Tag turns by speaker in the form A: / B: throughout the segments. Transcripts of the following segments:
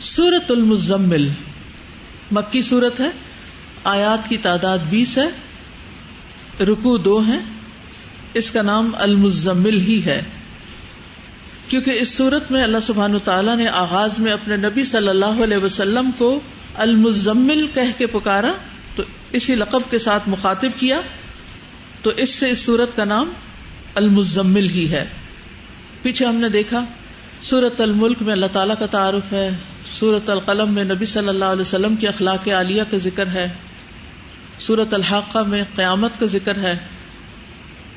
A: سورت المزمل مکی صورت ہے، آیات کی تعداد بیس ہے رکو دو ہے اس کا نام المزمل ہی ہے۔ کیونکہ اس صورت میں اللہ سبحان تعالیٰ نے آغاز میں اپنے نبی صلی اللہ علیہ وسلم کو المزمل کہہ کے پکارا، تو اسی لقب کے ساتھ مخاطب کیا، تو اس سے اس صورت کا نام المزمل ہی ہے۔ پیچھے ہم نے دیکھا سورت الملک میں اللہ تعالیٰ کا تعارف ہے۔ سورت القلم میں نبی صلی اللہ علیہ وسلم کی اخلاق عالیہ کا ذکر ہے۔ سورت الحاقہ میں قیامت کا ذکر ہے۔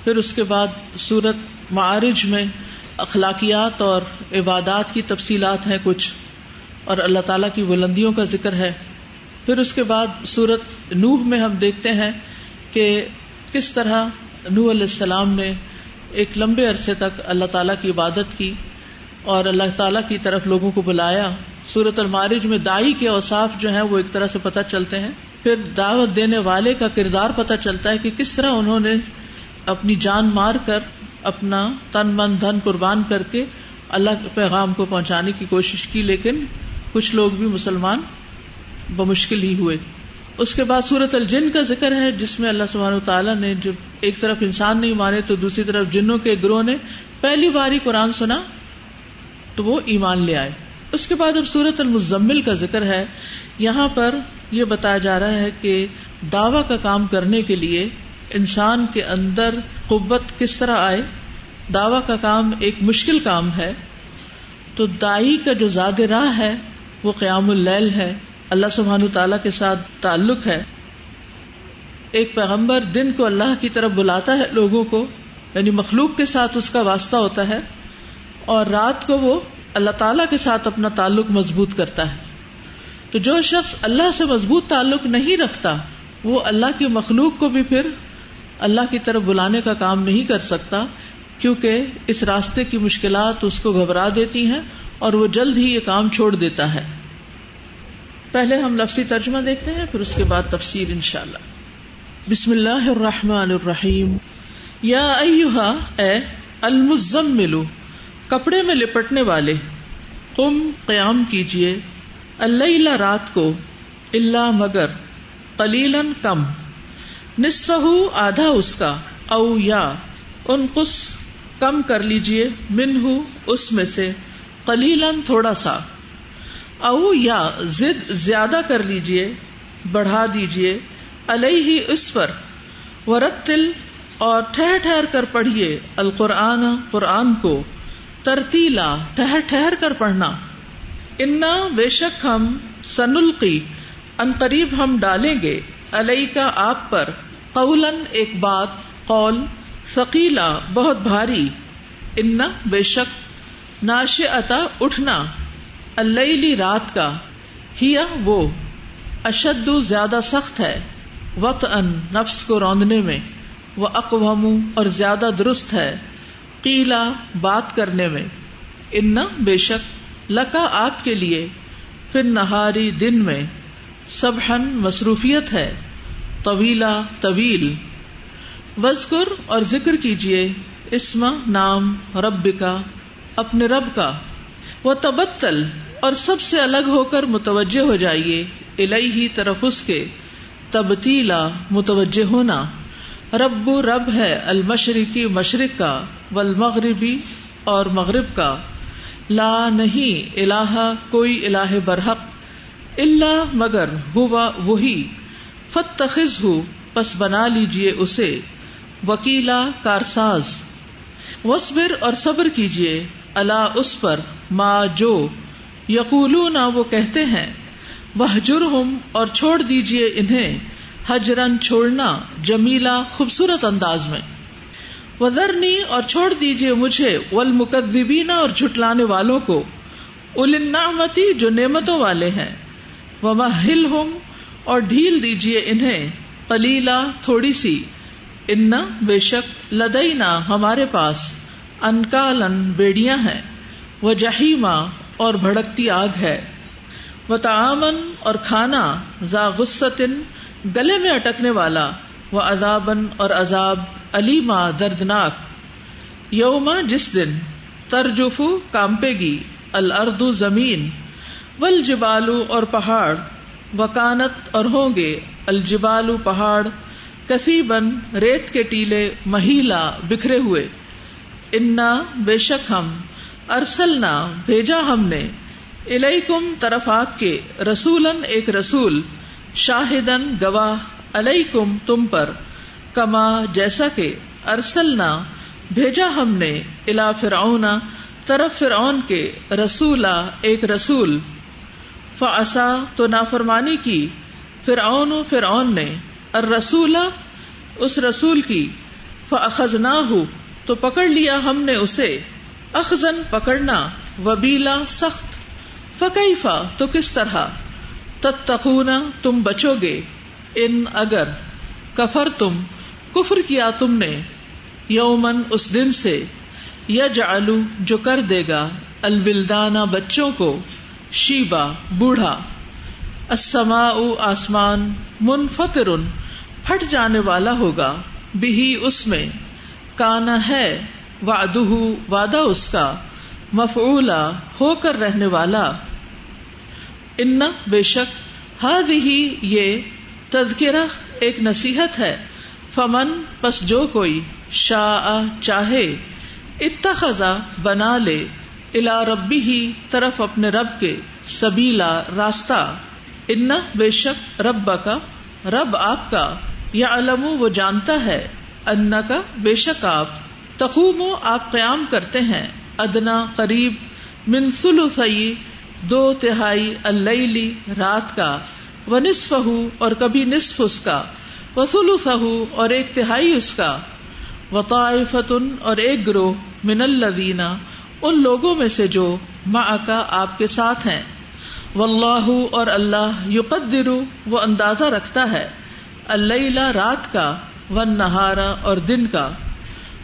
A: پھر اس کے بعد سورت معارج میں اخلاقیات اور عبادات کی تفصیلات ہیں کچھ۔ اور اللہ تعالیٰ کی بلندیوں کا ذکر ہے۔ پھر اس کے بعد سورت نوح میں ہم دیکھتے ہیں کہ کس طرح نوح علیہ السلام نے ایک لمبے عرصے تک اللہ تعالیٰ کی عبادت کی۔ اور اللہ تعالیٰ کی طرف لوگوں کو بلایا۔ سورت المارج میں دائی کے اوساف جو ہیں وہ ایک طرح سے پتہ چلتے ہیں۔ پھر دعوت دینے والے کا کردار پتہ چلتا ہے کہ کس طرح انہوں نے اپنی جان مار کر، اپنا تن، من، دھن قربان کر کے اللہ کے پیغام کو پہنچانے کی کوشش کی، لیکن کچھ لوگ بھی مسلمان بمشکل ہی ہوئے۔ اس کے بعد سورت الجن کا ذکر ہے، جس میں اللہ سبحانہ تعالیٰ نے جب ایک طرف انسان نہیں مانے تو دوسری طرف جنوں کے گروہ نے پہلی بار ہی قرآن سنا۔ تو وہ ایمان لے آئے۔ اس کے بعد اب سورت المزمل کا ذکر ہے۔ یہاں پر یہ بتایا جا رہا ہے کہ دعوی کا کام کرنے کے لیے انسان کے اندر قوت کس طرح آئے؟ دعوی کا کام ایک مشکل کام ہے۔ تو دائی کا جو زیاد راہ ہے، وہ قیام اللیل ہے۔ اللہ سبحان تعالی کے ساتھ تعلق ہے۔ ایک پیغمبر دن کو اللہ کی طرف بلاتا ہے لوگوں کو یعنی مخلوق کے ساتھ اس کا واسطہ ہوتا ہے۔ اور رات کو وہ اللہ تعالی کے ساتھ اپنا تعلق مضبوط کرتا ہے۔ تو جو شخص اللہ سے مضبوط تعلق نہیں رکھتا، وہ اللہ کی مخلوق کو بھی پھر اللہ کی طرف بلانے کا کام نہیں کر سکتا، کیونکہ اس راستے کی مشکلات اس کو گھبرا دیتی ہیں اور وہ جلد ہی یہ کام چھوڑ دیتا ہے۔ پہلے ہم لفظی ترجمہ دیکھتے ہیں، پھر اس کے بعد تفسیر ان شاء اللہ بسم اللہ الرحمن الرحیم۔ یا اے المزملو۔ کپڑے میں لپٹنے والے قم قیام کیجیے اللہ رات کو اللہ مگر قلیلن کم۔ نصف آدھا اس کا، او یا، ان کس کم کر لیجیے من اس میں سے قلیلن تھوڑا سا۔ او یا، زد زیادہ کر لیجیے بڑھا دیجیے ہی اس پر۔ ورتل اور ٹھہر ٹھہر کر پڑھیے القرآن، قرآن کو۔ ترتیلا ٹہر ٹہر کر پڑھنا۔ انا بے شک ہم سنلقی، ان قریب ہم ڈالیں گے۔ علیہ کا آپ پر قولن ایک بات، قول ثقیلا بہت بھاری۔ انا بے شک ناش اتا اٹھنا۔ اللہ رات کا۔ ہیا وہ۔ اشد زیادہ سخت ہے۔ وقت ان نفس کو روندنے میں۔ وہ اقوام اور زیادہ درست ہے۔ قیلا بات کرنے میں۔ ان بے شک لکا آپ کے لیے پھر نہاری دن میں سبحن مصروفیت ہے۔ طویلا طویل۔ وزقر اور ذکر کیجیے اسم نام رب کا اپنے رب کا۔ وہ تبتل اور سب سے الگ ہو کر متوجہ ہو جائیے الہی طرف اس کے۔ تبتیلا متوجہ ہونا۔ رب رب ہے المشرقی مشرق کا والمغربی اور مغرب کا لا نہیں الہ کوئی الہ برحق اللہ مگر ہوا وہی فتخذ ہو پس بنا لیجیے اسے وکیلا کارساز وصبر اور صبر کیجیے اللہ اس پر ما جو یقولون وہ کہتے ہیں وہ اور چھوڑ دیجیے انہیں حجرن چھوڑنا جمیلا خوبصورت انداز میں وزرنی اور چھوڑ دیجیے مجھے ولمقدبینا اور جھٹلانے والوں کو النعمتی جو نعمتوں والے ہیں۔ وہ ہل ہوں اور ڈھیل دیجیے انہیں پلیلا تھوڑی سی۔ ان بے شک لدئی ہمارے پاس انکالن بیڑیاں ہیں۔ وہ جہیما اور بھڑکتی آگ ہے۔ وہ تعامن اور کھانا ذا غصتن گلے میں اٹکنے والا۔ وہ عذابن اور عذاب علیما دردناک یوما جس دن ترجفو کامپے گی الردو زمین ول جبالو اور پہاڑ وکانت اور ہوں گے الجبالو پہاڑ کفی بن ریت کے ٹیلے مہیلا بکھرے ہوئے انا بے شک ہم ارسلنا بھیجا ہم نے الیکم طرف آپ کے رسولن ایک رسول شاہدن گواہ علیکم تم پر کما جیسا کہ ارسلنا، بھیجا ہم نے الا فرعون، طرف فرعون کے رسولا، ایک رسول۔ فاسا تو نافرمانی کی، فرعون فرعون نے۔ الرسولا اس رسول کی۔ فاخذ نہ ہو تو پکڑ لیا ہم نے اسے۔ اخذن، پکڑنا۔ وبیلا، سخت۔ فکیفا، تو کس طرح؟ تتقون، تم بچو گے۔ ان اگر کفر تم کفر کیا تم نے یومن اس دن سے یج جو کر دے گا الولدانا بچوں کو شیبا بوڑھا۔ اسما آسمان من پھٹ جانے والا ہوگا۔ بھی اس میں۔ کانا ہے وعدہ وعدہ اس کا۔ مفعولا، ہو کر رہنے والا۔ ان بے شک ہی یہ تذکرہ ایک نصیحت ہے۔ فمن، پس جو کوئی شاہ چاہے اتخذا بنا لے الا ربی ہی طرف اپنے رب کے سبیلا راستہ۔ ان، بے شک رب کا رب آپ کا یا علم وہ جانتا ہے۔ ان کا بے شک آپ، تقوم، آپ قیام کرتے ہیں۔ ادنا، قریب منسل دو تہائی اللی رات کا۔ و نصف اور کبھی نصف اس کا۔ وسول اور ایک تہائی اس کا۔ وطائفتن اور ایک گروہ، من الدینہ ان لوگوں میں سے جو کا آپ کے ساتھ ہیں۔ واللہ اور اللہ یقدر وہ اندازہ رکھتا ہے۔ اللہ رات کا ون نہارا اور دن کا۔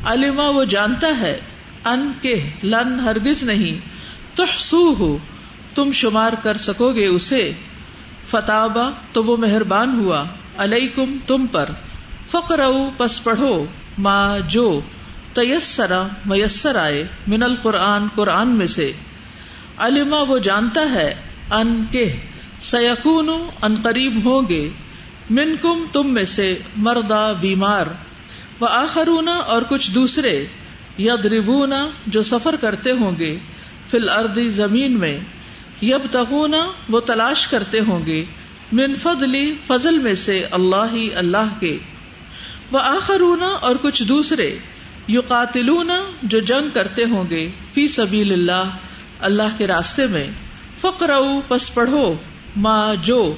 A: علما وہ جانتا ہے، ان کے لن ہرگز نہیں۔ تحسو ہو تم شمار کر سکو گے اسے۔ فتابا تو وہ مہربان ہوا۔ علیکم تم پر فقر پس پڑھو ماں جو تیسرا میسر آئے من القرآن، قرآن میں سے۔ علما وہ جانتا ہے، ان کے سیکون ان قریب ہوں گے۔ من کم تم میں سے مردا بیمار۔ و آخرونا اور کچھ دوسرے ید جو سفر کرتے ہوں گے۔ فی الردی زمین میں۔ یب وہ تلاش کرتے ہوں گے۔ من فضلی فضل میں سے اللہ ہی اللہ کے۔ وہ آخرونا اور کچھ دوسرے یو جو جنگ کرتے ہوں گے فی سبیل اللہ اللہ کے راستے میں۔ فقر پس پڑھو۔ ماں جو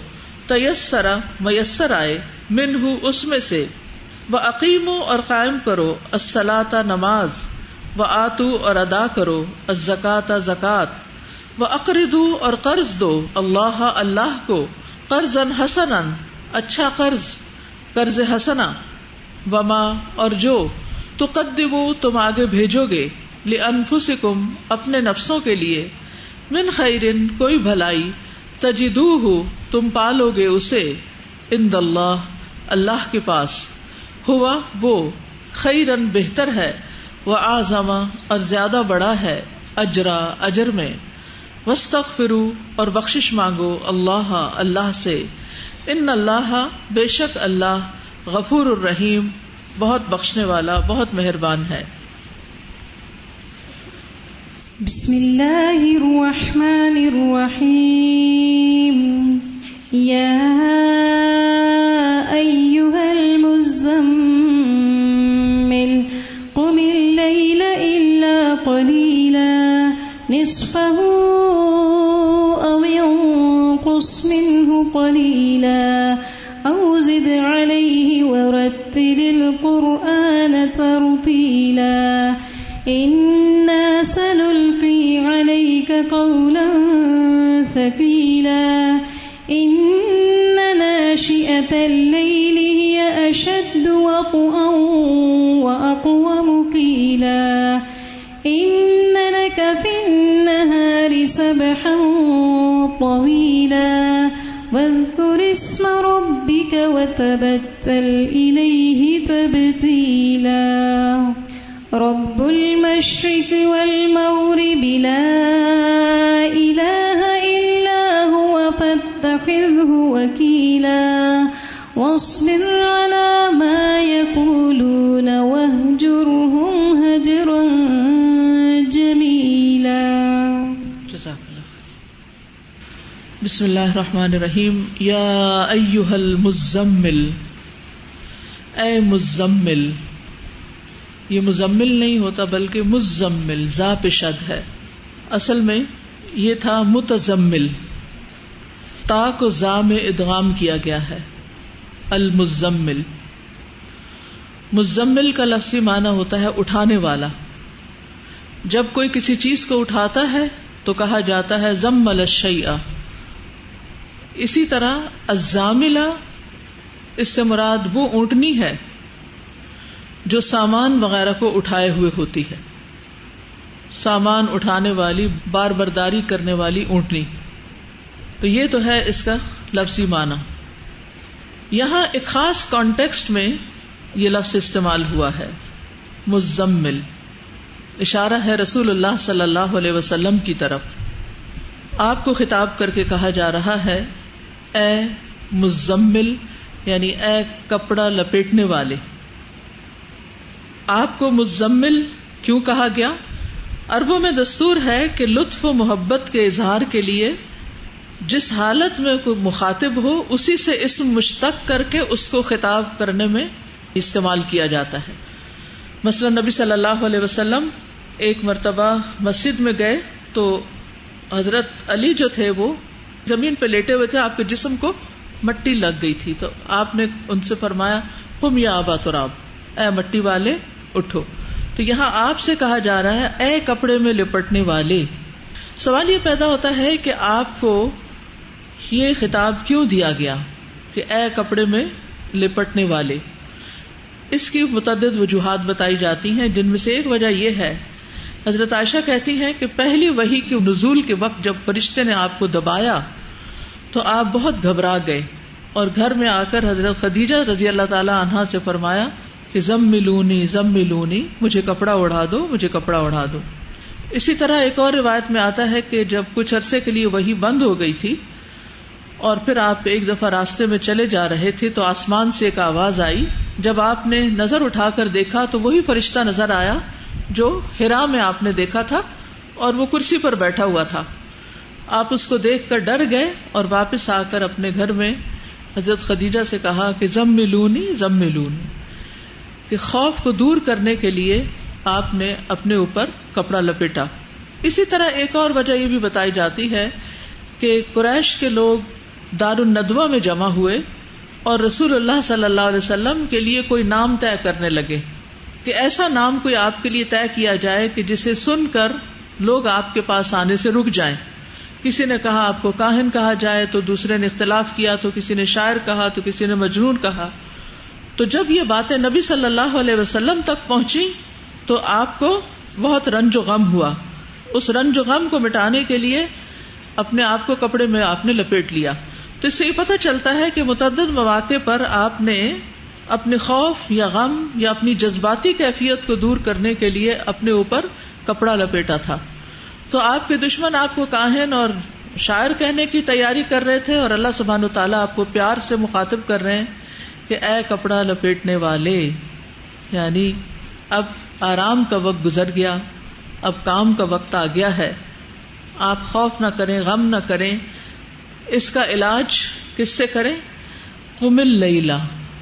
A: تیسرا میسر آئے من ہوں اس میں سے۔ وہ عقیم اور قائم کرو السلاتا نماز۔ و آتو اور ادا کرو ازکات زکات وہ اقردو اور قرض دو اللہ اللہ کو۔ قرض حسن اچھا قرض قرض حسنا۔ وما، اور جو تو قدمو تم آگے بھیجو گے لانفسکم اپنے نفسوں کے لیے۔ من خیرن، کوئی بھلائی تجدو ہو تم پالو گے اسے۔ اند اللہ اللہ کے پاس۔ ہوا وہ، خیرن بہتر ہے وہ آزما اور زیادہ بڑا ہے، اجرا، اجر میں۔ فرو اور بخش مانگو اللہ اللہ سے۔ ان اللہ، بے شک اللہ غفور الرحیم، بہت بخشنے والا، بہت مہربان ہے۔
B: بسم اللہ الرحمن الرحیم۔ یا ایوہ المزمل، قم اللیل الا قلیلا نصفہو ربك وتبتل إليه تبتيلا. رب المشرك والمغرب لا إله إلا واتخذه وكيلا. واصبر على
A: بسم اللہ الرحمن الرحیم۔ یا ایوہ المزمل۔ اے مزمل۔ یہ مزمل نہیں ہوتا بلکہ مزمل ذا پشد ہے۔ اصل میں یہ تھا متزمل۔ تا کو زا میں ادغام کیا گیا ہے۔ المزمل۔ مزمل کا لفظی معنی ہوتا ہے اٹھانے والا۔ جب کوئی کسی چیز کو اٹھاتا ہے تو کہا جاتا ہے زم الشیء۔ اسی طرح ازاملہ اس سے مراد وہ اونٹنی ہے جو سامان وغیرہ کو اٹھائے ہوئے ہوتی ہے۔ سامان اٹھانے والی، بار برداری کرنے والی اونٹنی۔ تو یہ تو ہے اس کا لفظی معنی۔ یہاں ایک خاص کانٹیکسٹ میں یہ لفظ استعمال ہوا ہے، مزمل۔ اشارہ ہے رسول اللہ صلی اللہ علیہ وسلم کی طرف۔ آپ کو خطاب کر کے کہا جا رہا ہے اے مزمل یعنی اے کپڑا لپیٹنے والے۔ آپ کو مزمل کیوں کہا گیا؟ اربوں میں دستور ہے کہ لطف و محبت کے اظہار کے لیے جس حالت میں کوئی مخاطب ہو، اسی سے اسم مشتق کر کے اس کو خطاب کرنے میں استعمال کیا جاتا ہے۔ مثلا نبی صلی اللہ علیہ وسلم ایک مرتبہ مسجد میں گئے تو حضرت علی جو تھے وہ زمین پہ لیٹے ہوئے تھے، آپ کے جسم کو مٹی لگ گئی تھی۔ تو آپ نے ان سے فرمایا ہم یا آبا تو اے مٹی والے، اٹھو۔ تو یہاں آپ سے کہا جا رہا ہے، اے کپڑے میں لپٹنے والے۔ سوال یہ پیدا ہوتا ہے کہ آپ کو یہ خطاب کیوں دیا گیا کہ اے کپڑے میں لپٹنے والے؟ اس کی متعدد وجوہات بتائی جاتی ہیں، جن میں سے ایک وجہ یہ ہے۔ حضرت عائشہ کہتی ہیں کہ پہلی وہی کے نزول کے وقت جب فرشتے نے آپ کو دبایا تو آپ بہت گھبرا گئے اور گھر میں آ کر حضرت خدیجہ رضی اللہ تعالی عنہا سے فرمایا کہ زم ملونی زم ملونی، مجھے کپڑا اڑا دو، مجھے کپڑا اڑا دو۔ اسی طرح ایک اور روایت میں آتا ہے کہ جب کچھ عرصے کے لیے وہی بند ہو گئی تھی اور پھر آپ ایک دفعہ راستے میں چلے جا رہے تھے تو آسمان سے ایک آواز آئی۔ جب آپ نے نظر اٹھا کر دیکھا تو وہی فرشتہ نظر آیا جو ہرا میں آپ نے دیکھا تھا اور وہ کرسی پر بیٹھا ہوا تھا۔ آپ اس کو دیکھ کر ڈر گئے اور واپس آ کر اپنے گھر میں حضرت خدیجہ سے کہا کہ زم ملونی زم ملونی کہ خوف کو دور کرنے کے لیے آپ نے اپنے اوپر کپڑا لپیٹا۔ اسی طرح ایک اور وجہ یہ بھی بتائی جاتی ہے کہ قریش کے لوگ دار الندوا میں جمع ہوئے اور رسول اللہ صلی اللہ علیہ وسلم کے لیے کوئی نام طے کرنے لگے۔ کہ ایسا نام کوئی آپ کے لیے طے کیا جائے کہ جسے سن کر لوگ آپ کے پاس آنے سے رک جائیں۔ کسی نے کہا آپ کو کاہن کہا جائے تو دوسرے نے اختلاف کیا، تو کسی نے شاعر کہا، تو کسی نے مجنون کہا۔ تو جب یہ باتیں نبی صلی اللہ علیہ وسلم تک پہنچی تو آپ کو بہت رنج و غم ہوا۔ اس رنج و غم کو مٹانے کے لیے اپنے آپ کو کپڑے میں آپ نے لپیٹ لیا۔ تو اس سے یہ پتہ چلتا ہے کہ متعدد مواقع پر آپ نے اپنے خوف یا غم یا اپنی جذباتی کیفیت کو دور کرنے کے لیے اپنے اوپر کپڑا لپیٹا تھا۔ تو آپ کے دشمن آپ کو کاہن اور شاعر کہنے کی تیاری کر رہے تھے اور اللہ سبحان و تعالیٰ آپ کو پیار سے مخاطب کر رہے ہیں کہ اے کپڑا لپیٹنے والے یعنی اب آرام کا وقت گزر گیا، اب کام کا وقت آ گیا ہے، آپ خوف نہ کریں، غم نہ کریں، اس کا علاج کس سے کریں؟ کمل لیلا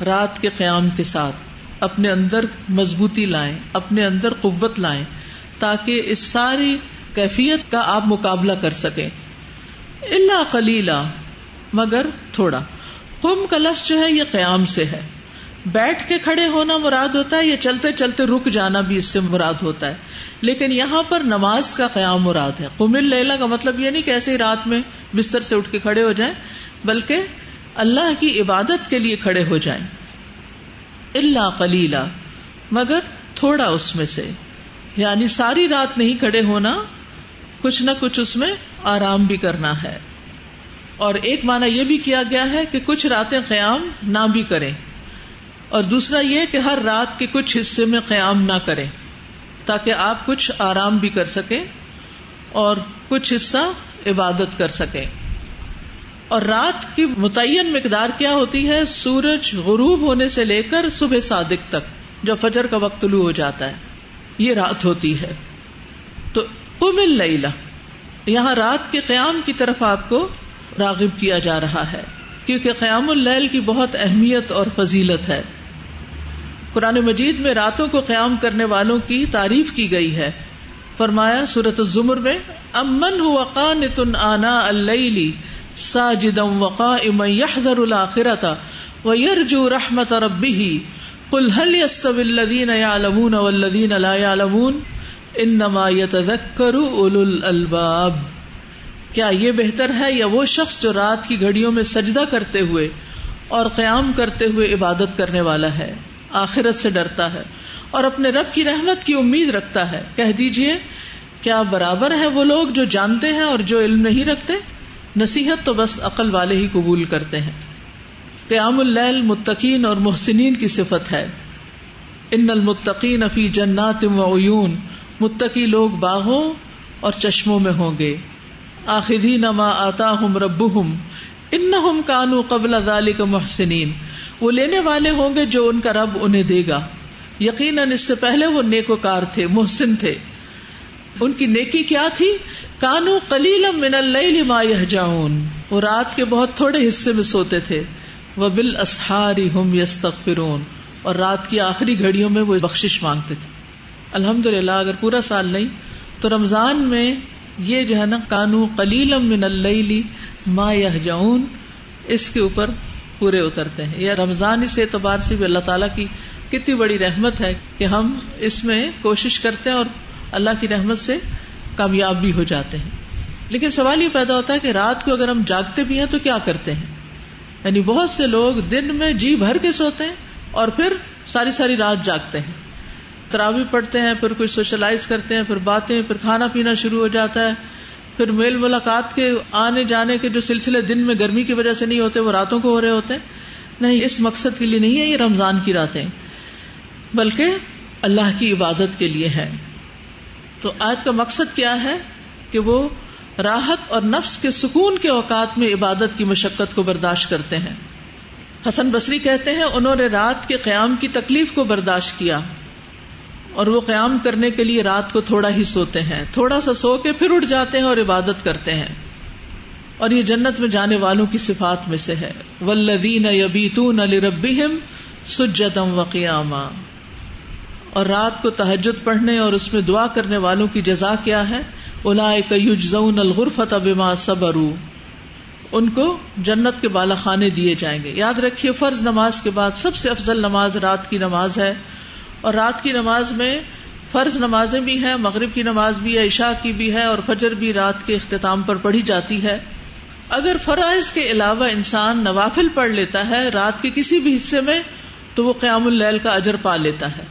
A: رات کے قیام کے ساتھ، اپنے اندر مضبوطی لائیں، اپنے اندر قوت لائیں، تاکہ اس ساری کیفیت کا آپ مقابلہ کر سکیں۔ اللہ کلیلہ مگر تھوڑا۔ کم کا لفظ جو ہے، یہ قیام سے ہے۔ بیٹھ کے کھڑے ہونا مراد ہوتا ہے، یا چلتے چلتے رک جانا بھی اس سے مراد ہوتا ہے۔ لیکن یہاں پر نماز کا قیام مراد ہے۔ قمل لیلا کا مطلب یہ نہیں کہ ایسے ہی رات میں بستر سے اٹھ کے کھڑے ہو جائیں، بلکہ اللہ کی عبادت کے لیے کھڑے ہو جائیں۔ اللہ کلیلہ مگر تھوڑا اس میں سے۔ یعنی ساری رات نہیں کھڑے ہونا کچھ نہ کچھ اس میں آرام بھی کرنا ہے۔ اور ایک معنی یہ بھی کیا گیا ہے کہ کچھ راتیں قیام نہ بھی کریں۔ اور دوسرا یہ کہ ہر رات کے کچھ حصے میں قیام نہ کریں تاکہ آپ کچھ آرام بھی کر سکیں اور کچھ حصہ عبادت کر سکیں۔ اور رات کی متعین مقدار کیا ہوتی ہے؟ سورج غروب ہونے سے لے کر صبح صادق تک، جب فجر کا وقت طلوع ہو جاتا ہے۔ یہ رات ہوتی ہے۔ تو کم اللیلہ یہاں رات کے قیام کی طرف آپ کو راغب کیا جا رہا ہے، کیونکہ قیام اللیل کی بہت اہمیت اور فضیلت ہے۔ قرآن مجید میں راتوں کو قیام کرنے والوں کی تعریف کی گئی ہے۔ فرمایا سورت الزمر میں، امن ہو ہوا قانتن آنا اللیلی ساجدم وقا وقائما يحذر الاخرة ويرجو رحمة ربه قل هل يستوي الذين يعلمون والذين لا يعلمون انما يتذكر اولو الالباب۔ کیا یہ بہتر ہے یا وہ شخص جو رات کی گھڑیوں میں سجدہ کرتے ہوئے اور قیام کرتے ہوئے عبادت کرنے والا ہے؟ آخرت سے ڈرتا ہے اور اپنے رب کی رحمت کی امید رکھتا ہے۔ کہہ دیجیے، کیا برابر ہے وہ لوگ جو جانتے ہیں اور جو علم نہیں رکھتے؟ نصیحت تو بس عقل والے ہی قبول کرتے ہیں۔ قیام اللیل متقین اور محسنین کی صفت ہے۔ ان المتقین فی جنات و عیون۔ متقی لوگ باغوں اور چشموں میں ہوں گے۔ آخری نما آتا ہم رب ہم ان کانو قبل ذالک محسنین۔ وہ لینے والے ہوں گے جو ان کا رب انہیں دے گا۔ یقیناً اس سے پہلے وہ نیکوکار تھے، محسن تھے۔ ان کی نیکی کیا تھی؟ کانو کلیل من اللیل ما یہجعون۔ وہ رات کے بہت تھوڑے حصے میں سوتے تھے۔ وہ بال اسہاری ہم یستغفرون۔ اور رات کی آخری گھڑیوں میں وہ بخشش مانگتے تھے۔ الحمد للہ اگر پورا سال نہیں، تو رمضان میں یہ جو ہے نا، کانو کلیلم من اللیلی ما یہجعون، اس کے اوپر پورے اترتے ہیں۔ یا رمضان اس اعتبار سے بھی اللہ تعالیٰ کی کتنی بڑی رحمت ہے کہ ہم اس میں کوشش کرتے ہیں اور اللہ کی رحمت سے کامیاب بھی ہو جاتے ہیں۔ لیکن سوال یہ پیدا ہوتا ہے کہ رات کو اگر ہم جاگتے بھی ہیں تو کیا کرتے ہیں؟ یعنی بہت سے لوگ دن میں جی بھر کے سوتے ہیں اور پھر ساری ساری رات جاگتے ہیں۔ تراوی پڑھتے ہیں، پھر کچھ سوشلائز کرتے ہیں، پھر باتیں، پھر کھانا پینا شروع ہو جاتا ہے۔ پھر میل ملاقات کے آنے جانے کے جو سلسلے دن میں گرمی کی وجہ سے نہیں ہوتے، وہ راتوں کو ہو رہے ہوتے ہیں۔ نہیں، اس مقصد کے لیے نہیں ہے، یہ رمضان کی راتیں۔ بلکہ اللہ کی عبادت کے لیے ہے۔ تو آج کا مقصد کیا ہے؟ کہ وہ راحت اور نفس کے سکون کے اوقات میں عبادت کی مشقت کو برداشت کرتے ہیں۔ حسن بصری کہتے ہیں، انہوں نے رات کے قیام کی تکلیف کو برداشت کیا۔ اور وہ قیام کرنے کے لیے رات کو تھوڑا ہی سوتے ہیں۔ تھوڑا سا سو کے پھر اٹھ جاتے ہیں اور عبادت کرتے ہیں۔ اور یہ جنت میں جانے والوں کی صفات میں سے ہے۔ ولدین یبیتون لربہم سجدم و قیاما اور رات کو تحجد پڑھنے اور اس میں دعا کرنے والوں کی جزا کیا ہے؟ اولئک یجزون الغرفۃ بما صبروا۔ ان کو جنت کے بالا خانے دیے جائیں گے۔ یاد رکھیے، فرض نماز کے بعد سب سے افضل نماز رات کی نماز ہے۔ اور رات کی نماز میں فرض نمازیں بھی ہیں، مغرب کی نماز بھی ہے، عشاء کی بھی ہے اور فجر بھی رات کے اختتام پر پڑھی جاتی ہے۔ اگر فرائض کے علاوہ انسان نوافل پڑھ لیتا ہے رات کے کسی بھی حصے میں، تو وہ قیام اللیل کا اجر پا لیتا ہے۔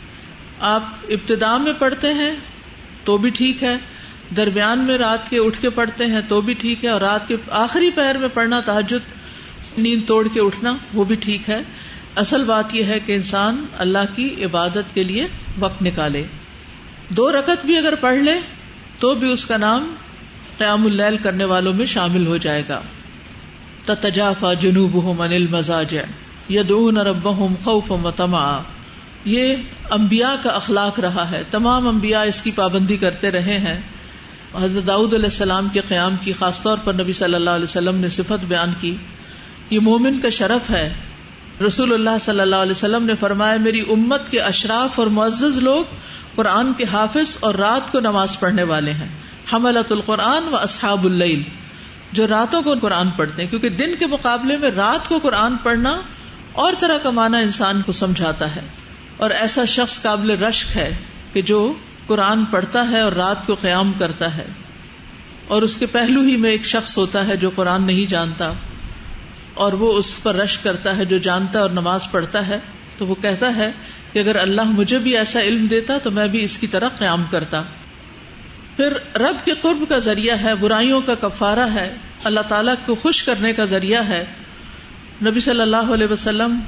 A: آپ ابتدا میں پڑھتے ہیں تو بھی ٹھیک ہے، درمیان میں رات کے اٹھ کے پڑھتے ہیں تو بھی ٹھیک ہے، اور رات کے آخری پہر میں پڑھنا تحجد نیند توڑ کے اٹھنا وہ بھی ٹھیک ہے۔ اصل بات یہ ہے کہ انسان اللہ کی عبادت کے لیے وقت نکالے۔ دو رکت بھی اگر پڑھ لے تو بھی اس کا نام قیام اللیل کرنے والوں میں شامل ہو جائے گا۔ تجافا جنوب انل مزاج یدعون ربهم خوفا وطمعا۔ یہ انبیاء کا اخلاق رہا ہے۔ تمام انبیاء اس کی پابندی کرتے رہے ہیں۔ حضرت داؤد علیہ السلام کے قیام کی، خاص طور پر نبی صلی اللہ علیہ وسلم نے صفت بیان کی۔ یہ مومن کا شرف ہے۔ رسول اللہ صلی اللہ علیہ وسلم نے فرمایا، میری امت کے اشراف اور معزز لوگ قرآن کے حافظ اور رات کو نماز پڑھنے والے ہیں۔ حملت القرآن و اصحاب اللیل، جو راتوں کو قرآن پڑھتے ہیں، کیونکہ دن کے مقابلے میں رات کو قرآن پڑھنا اور طرح کا معنی انسان کو سمجھاتا ہے۔ اور ایسا شخص قابل رشک ہے کہ جو قرآن پڑھتا ہے اور رات کو قیام کرتا ہے۔ اور اس کے پہلو ہی میں ایک شخص ہوتا ہے جو قرآن نہیں جانتا۔ اور وہ اس پر رش کرتا ہے جو جانتا ہے اور نماز پڑھتا ہے، تو وہ کہتا ہے کہ اگر اللہ مجھے بھی ایسا علم دیتا تو میں بھی اس کی طرح قیام کرتا۔ پھر رب کے قرب کا ذریعہ ہے، برائیوں کا کفارہ ہے، اللہ تعالیٰ کو خوش کرنے کا ذریعہ ہے۔ نبی صلی اللہ علیہ وسلم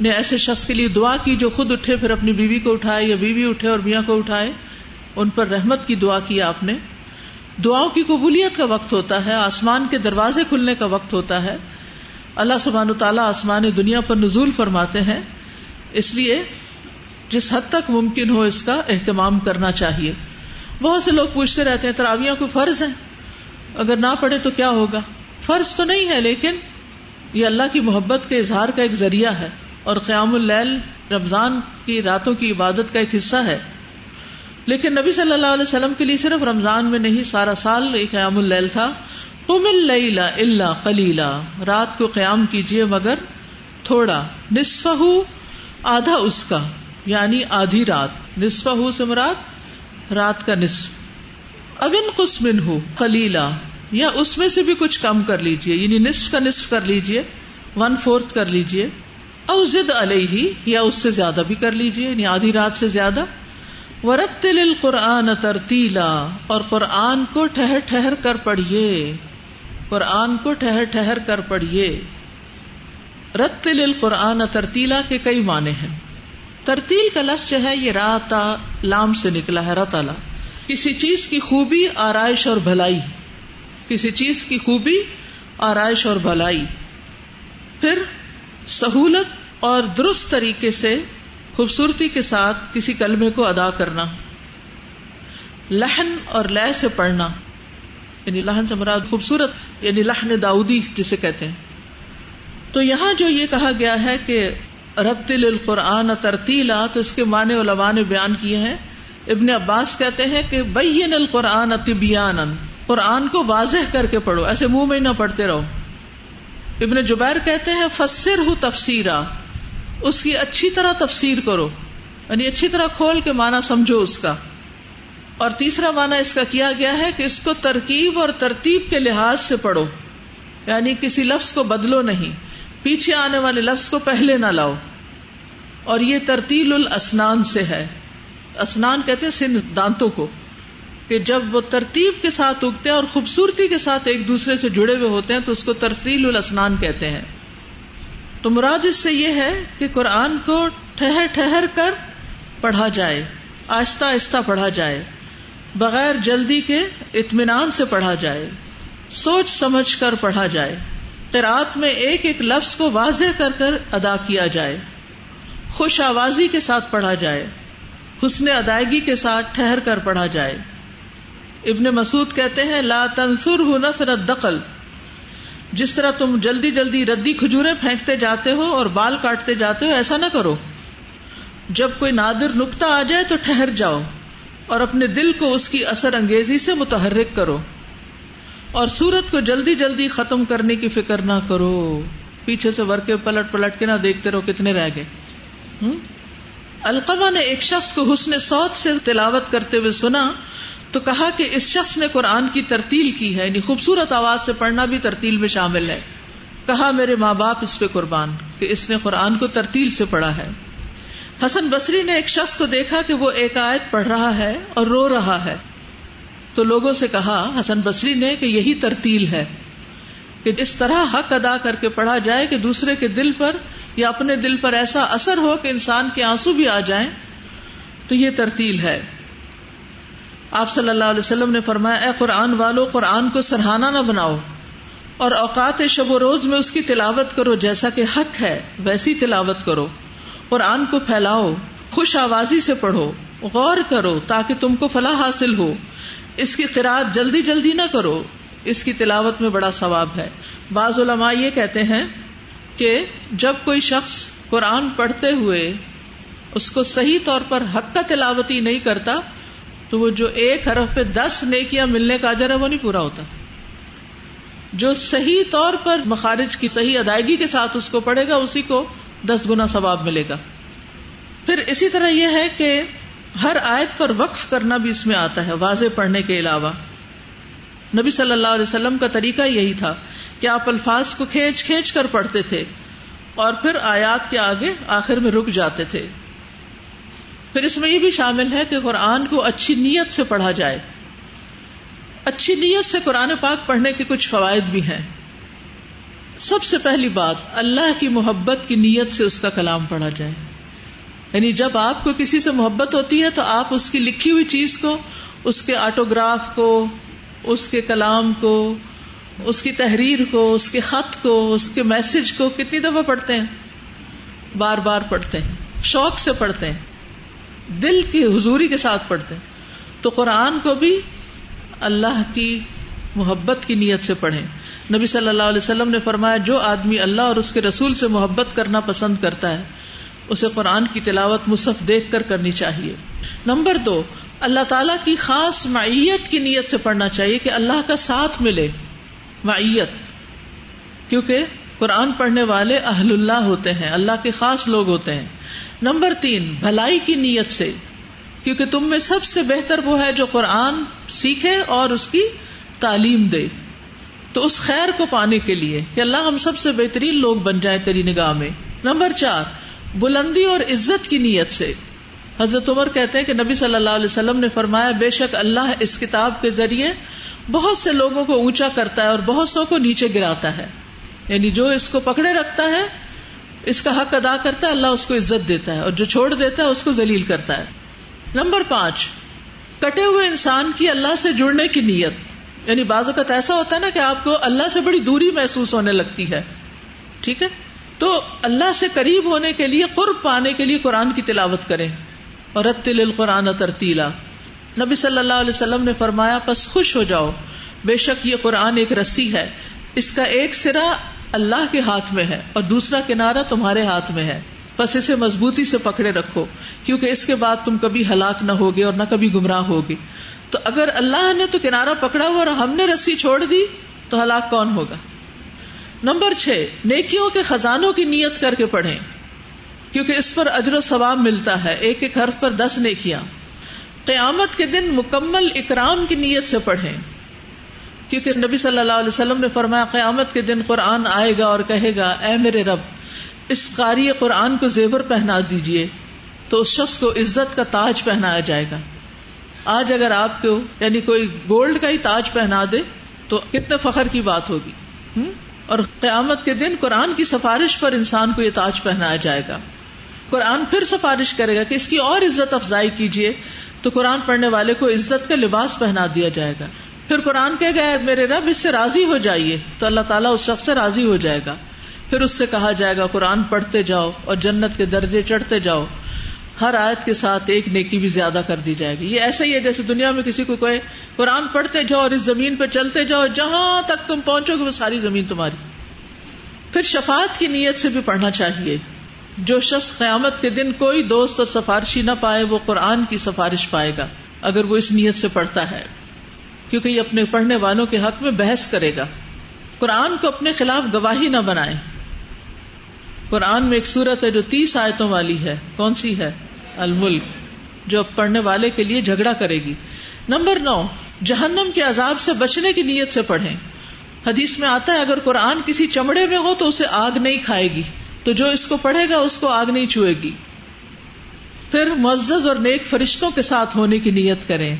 A: نے ایسے شخص کے لیے دعا کی جو خود اٹھے، پھر اپنی بیوی کو اٹھائے یا بیوی اٹھے اور میاں کو اٹھائے، ان پر رحمت کی دعا کی آپ نے۔ دعاؤں کی قبولیت کا وقت ہوتا ہے، آسمان کے دروازے کھلنے کا وقت ہوتا ہے۔ اللہ سبحان تعالیٰ آسمان دنیا پر نزول فرماتے ہیں۔ اس لیے جس حد تک ممکن ہو اس کا اہتمام کرنا چاہیے۔ بہت سے لوگ پوچھتے رہتے ہیں، تراویاں کو فرض ہیں؟ اگر نہ پڑھے تو کیا ہوگا؟ فرض تو نہیں ہے، لیکن یہ اللہ کی محبت کے اظہار کا ایک ذریعہ ہے اور قیام اللیل رمضان کی راتوں کی عبادت کا ایک حصہ ہے۔ لیکن نبی صلی اللہ علیہ وسلم کے لیے صرف رمضان میں نہیں، سارا سال ایک قیام اللیل تھا۔ قم اللیل الا قلیلا، رات کو قیام کیجیے مگر تھوڑا نصف آدھا اس کا یعنی آدھی رات نصف سے مراد رات کا نصف۔ اب ان قسمن ہو خلیلا یا اس میں سے بھی کچھ کم کر لیجیے یعنی نصف کا نصف کر لیجیے ون فورتھ کر لیجیے او زد علیہ یا اس سے زیادہ بھی کر لیجیے یعنی آدھی رات سے زیادہ۔ ورتل القرآن ترتیلا اور قرآن کو ٹھہر ٹھہر کر پڑھیے قرآن کو ٹھہر ٹھہر کر پڑھیے۔ رتل القرآن ترتیلا کے کئی معنی ہیں۔ ترتیل کا لفظ جو ہے یہ راتا لام سے نکلا ہے، رتلا۔ کسی چیز کی خوبی، آرائش اور بھلائی۔ کسی چیز کی خوبی، آرائش اور بھلائی۔ پھر سہولت اور درست طریقے سے خوبصورتی کے ساتھ کسی کلمے کو ادا کرنا۔ لہن اور لہ سے پڑھنا۔ یعنی لہن سے مراد خوبصورت یعنی لہن داؤدی جسے کہتے ہیں۔ تو یہاں جو یہ کہا گیا ہے کہ رتل القرآن ترتیلا تو اس کے معنی علماء نے بیان کیے ہیں۔ ابن عباس کہتے ہیں کہ بین القرآن طبیان قرآن کو واضح کر کے پڑھو، ایسے منہ میں نہ پڑھتے رہو۔ ابن جبیر کہتے ہیں فسر ہوں تفسیرا، اس کی اچھی طرح تفسیر کرو یعنی اچھی طرح کھول کے مانا سمجھو اس کا۔ اور تیسرا مانا اس کا کیا گیا ہے کہ اس کو ترکیب اور ترتیب کے لحاظ سے پڑھو۔ یعنی کسی لفظ کو بدلو نہیں۔ پیچھے آنے والے لفظ کو پہلے نہ لاؤ۔ اور یہ ترتیل الاسنان سے ہے۔ اسنان کہتے ہیں سن دانتوں کو۔ کہ جب وہ ترتیب کے ساتھ اگتے ہیں اور خوبصورتی کے ساتھ ایک دوسرے سے جڑے ہوئے ہوتے ہیں تو اس کو ترتیل الاسنان کہتے ہیں۔ تو مراد اس سے یہ ہے کہ قرآن کو ٹھہر ٹھہر کر پڑھا جائے۔ آہستہ آہستہ پڑھا جائے۔ بغیر جلدی کے اطمینان سے پڑھا جائے، سوچ سمجھ کر پڑھا جائے قرآت میں ایک ایک لفظ کو واضح کر کر ادا کیا جائے، خوش آوازی کے ساتھ پڑھا جائے، حسن ادائیگی کے ساتھ ٹھہر کر پڑھا جائے۔ ابن مسعود کہتے ہیں، لا تنسر ہو نفر دقل جس طرح تم جلدی جلدی ردی کھجورے پھینکتے جاتے ہو اور بال کاٹتے جاتے ہو، ایسا نہ کرو۔ جب کوئی نادر نکتا آ جائے تو ٹھہر جاؤ۔ اور اپنے دل کو اس کی اثر انگیزی سے متحرک کرو اور سورت کو جلدی جلدی ختم کرنے کی فکر نہ کرو پیچھے سے ورکے پلٹ پلٹ کے نہ دیکھتے رہو کتنے رہ گئے۔ القمہ نے ایک شخص کو حسن سوت سے تلاوت کرتے ہوئے سنا تو کہا کہ اس شخص نے قرآن کی ترتیل کی ہے یعنی خوبصورت آواز سے پڑھنا بھی ترتیل میں شامل ہے۔ کہا میرے ماں باپ اس پہ قربان، کہ اس نے قرآن کو ترتیل سے پڑھا ہے۔ حسن بصری نے ایک شخص کو دیکھا کہ وہ ایک آیت پڑھ رہا ہے اور رو رہا ہے۔ تو لوگوں سے کہا، حسن بصری نے کہ یہی ترتیل ہے کہ اس طرح حق ادا کر کے پڑھا جائے کہ دوسرے کے دل پر یا اپنے دل پر ایسا اثر ہو کہ انسان کے آنسو بھی آ جائیں۔ تو یہ ترتیل ہے۔ آپ صلی اللہ علیہ وسلم نے فرمایا، اے قرآن والو، قرآن کو سرحانہ نہ بناؤ اور اوقات شب و روز میں اس کی تلاوت کرو جیسا کہ حق ہے، ویسی تلاوت کرو۔ قرآن کو پھیلاؤ، خوش آوازی سے پڑھو، غور کرو تاکہ تم کو فلاح حاصل ہو۔ اس کی قرآد جلدی جلدی نہ کرو۔ اس کی تلاوت میں بڑا ثواب ہے۔ بعض علماء یہ کہتے ہیں کہ جب کوئی شخص قرآن پڑھتے ہوئے اس کو صحیح طور پر حق کا تلاوتی نہیں کرتا، تو وہ جو ایک حرف پہ دس نیکیاں ملنے کا اجر ہے، وہ نہیں پورا ہوتا۔ جو صحیح طور پر مخارج کی صحیح ادائیگی کے ساتھ اس کو پڑھے گا، اسی کو دس گنا ثواب ملے گا۔ پھر اسی طرح یہ ہے کہ ہر آیت پر وقف کرنا بھی اس میں آتا ہے، واضح پڑھنے کے علاوہ۔ نبی صلی اللہ علیہ وسلم کا طریقہ یہی تھا کہ آپ الفاظ کو کھینچ کھینچ کر پڑھتے تھے اور پھر آیات کے آگے آخر میں رک جاتے تھے۔ پھر اس میں یہ بھی شامل ہے کہ قرآن کو اچھی نیت سے پڑھا جائے۔ اچھی نیت سے قرآن پاک پڑھنے کے کچھ فوائد بھی ہیں۔ سب سے پہلی بات اللہ کی محبت کی نیت سے اس کا کلام پڑھا جائے۔ یعنی جب آپ کو کسی سے محبت ہوتی ہے تو آپ اس کی لکھی ہوئی چیز کو، اس کے آٹوگراف کو، اس کے کلام کو، اس کی تحریر کو، اس کے خط کو، اس کے میسج کو کتنی دفعہ پڑھتے ہیں؟ بار بار پڑھتے ہیں۔ شوق سے پڑھتے ہیں۔ دل کی حضوری کے ساتھ پڑھتے ہیں۔ تو قرآن کو بھی اللہ کی محبت کی نیت سے پڑھیں۔ نبی صلی اللہ علیہ وسلم نے فرمایا، جو آدمی اللہ اور اس کے رسول سے محبت کرنا پسند کرتا ہے، اسے قرآن کی تلاوت مصحف دیکھ کر کرنی چاہیے۔ نمبر دو، اللہ تعالیٰ کی خاص معیت کی نیت سے پڑھنا چاہیے کہ اللہ کا ساتھ ملے۔ معیت، کیونکہ قرآن پڑھنے والے اہل اللہ ہوتے ہیں، اللہ کے خاص لوگ ہوتے ہیں۔ نمبر تین، بھلائی کی نیت سے، کیونکہ تم میں سب سے بہتر وہ ہے جو قرآن سیکھے اور اس کی تعلیم دے تو اس خیر کو پانے کے لیے کہ اللہ ہم سب سے بہترین لوگ بن جائے تیری نگاہ میں۔ نمبر چار، بلندی اور عزت کی نیت سے۔ حضرت عمر کہتے ہیں کہ نبی صلی اللہ علیہ وسلم نے فرمایا، بے شک اللہ اس کتاب کے ذریعے بہت سے لوگوں کو اونچا کرتا ہے اور بہت سو کو نیچے گراتا ہے۔ یعنی جو اس کو پکڑے رکھتا ہے، اس کا حق ادا کرتا ہے، اللہ اس کو عزت دیتا ہے اور جو چھوڑ دیتا ہے، اس کو ذلیل کرتا ہے۔ نمبر پانچ، کٹے ہوئے انسان کی اللہ سے جڑنے کی نیت۔ یعنی بعض اوقات ایسا ہوتا ہے نا کہ آپ کو اللہ سے بڑی دوری محسوس ہونے لگتی ہے، ٹھیک ہے؟ تو اللہ سے قریب ہونے کے لیے، قرب پانے کے لیے قرآن کی تلاوت کریں۔ اور رتل القرآن ترتیلا۔ نبی صلی اللہ علیہ وسلم نے فرمایا، پس خوش ہو جاؤ، بے شک یہ قرآن ایک رسی ہے۔ اس کا ایک سرا اللہ کے ہاتھ میں ہے اور دوسرا کنارا تمہارے ہاتھ میں ہے۔ بس اسے مضبوطی سے پکڑے رکھو، کیونکہ اس کے بعد تم کبھی ہلاک نہ ہوگے اور نہ کبھی گمراہ ہوگے۔ تو اگر اللہ نے تو کنارا پکڑا ہوا اور ہم نے رسی چھوڑ دی، تو ہلاک کون ہوگا؟ نمبر چھ، نیکیوں کے خزانوں کی نیت کر کے پڑھیں، کیونکہ اس پر اجر و ثواب ملتا ہے، ایک ایک حرف پر دس نیکیاں۔ قیامت کے دن مکمل اکرام کی نیت سے پڑھیں، کیونکہ نبی صلی اللہ علیہ وسلم نے فرمایا، قیامت کے دن قرآن آئے گا اور کہے گا، اے میرے رب، اس قاری قرآن کو زیور پہنا دیجیے تو اس شخص کو عزت کا تاج پہنایا جائے گا۔ آج اگر آپ کو یعنی کوئی گولڈ کا ہی تاج پہنا دے، تو کتنے فخر کی بات ہوگی۔ اور قیامت کے دن قرآن کی سفارش پر انسان کو یہ تاج پہنایا جائے گا۔ قرآن پھر سفارش کرے گا کہ اس کی اور عزت افزائی کیجیے تو قرآن پڑھنے والے کو عزت کا لباس پہنا دیا جائے گا۔ پھر قرآن کہ گئے میرے رب، اس سے راضی ہو جائیے۔ تو اللہ تعالیٰ اس شخص سے راضی ہو جائے گا۔ پھر اس سے کہا جائے گا، قرآن پڑھتے جاؤ اور جنت کے درجے چڑھتے جاؤ۔ ہر آیت کے ساتھ ایک نیکی بھی زیادہ کر دی جائے گی۔ یہ ایسا ہی ہے جیسے دنیا میں کسی کو کوئی قرآن پڑھتے جاؤ اور اس زمین پہ چلتے جاؤ، جہاں تک تم پہنچو گے وہ ساری زمین تمہاری۔ پھر شفات کی نیت سے بھی پڑھنا چاہیے۔ جو شخص قیامت کے دن کوئی دوست اور سفارشی نہ پائے، وہ قرآن کی سفارش پائے گا، اگر وہ اس نیت سے پڑھتا ہے۔ کیونکہ یہ اپنے پڑھنے والوں کے حق میں بحث کرے گا۔ قرآن کو اپنے خلاف گواہی نہ بنائے۔ قرآن میں ایک صورت ہے جو تیس آیتوں والی ہے۔ کون سی ہے؟ الملک، جو پڑھنے والے کے لیے جھگڑا کرے گی۔ نمبر نو، جہنم کے عذاب سے بچنے کی نیت سے پڑھیں۔ حدیث میں آتا ہے، اگر قرآن کسی چمڑے میں ہو تو اسے آگ نہیں کھائے گی۔ تو جو اس کو پڑھے گا، اس کو آگ نہیں چھوئے گی۔ پھر معزز اور نیک فرشتوں کے ساتھ ہونے کی نیت کریں۔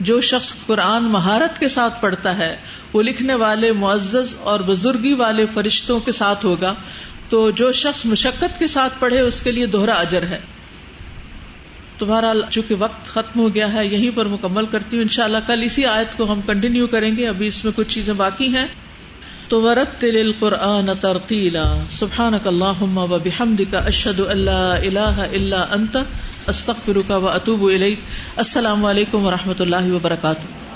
A: جو شخص قرآن مہارت کے ساتھ پڑھتا ہے، وہ لکھنے والے، معزز اور بزرگی والے فرشتوں کے ساتھ ہوگا۔ تو جو شخص مشقت کے ساتھ پڑھے اس کے لیے دوہرا اجر ہے۔ تمہارا چونکہ وقت ختم ہو گیا ہے، یہیں پر مکمل کرتی ہوں۔ انشاءاللہ کل اسی آیت کو ہم کنٹینیو کریں گے۔ ابھی اس میں کچھ چیزیں باقی ہیں۔ تو ورتل القرآن ترتیلا سبحانک و بحمدک اشہد ان لا الہ الا انت، استغفرک و اتوب الیک۔ السلام علیکم و رحمۃ اللہ وبرکاتہ۔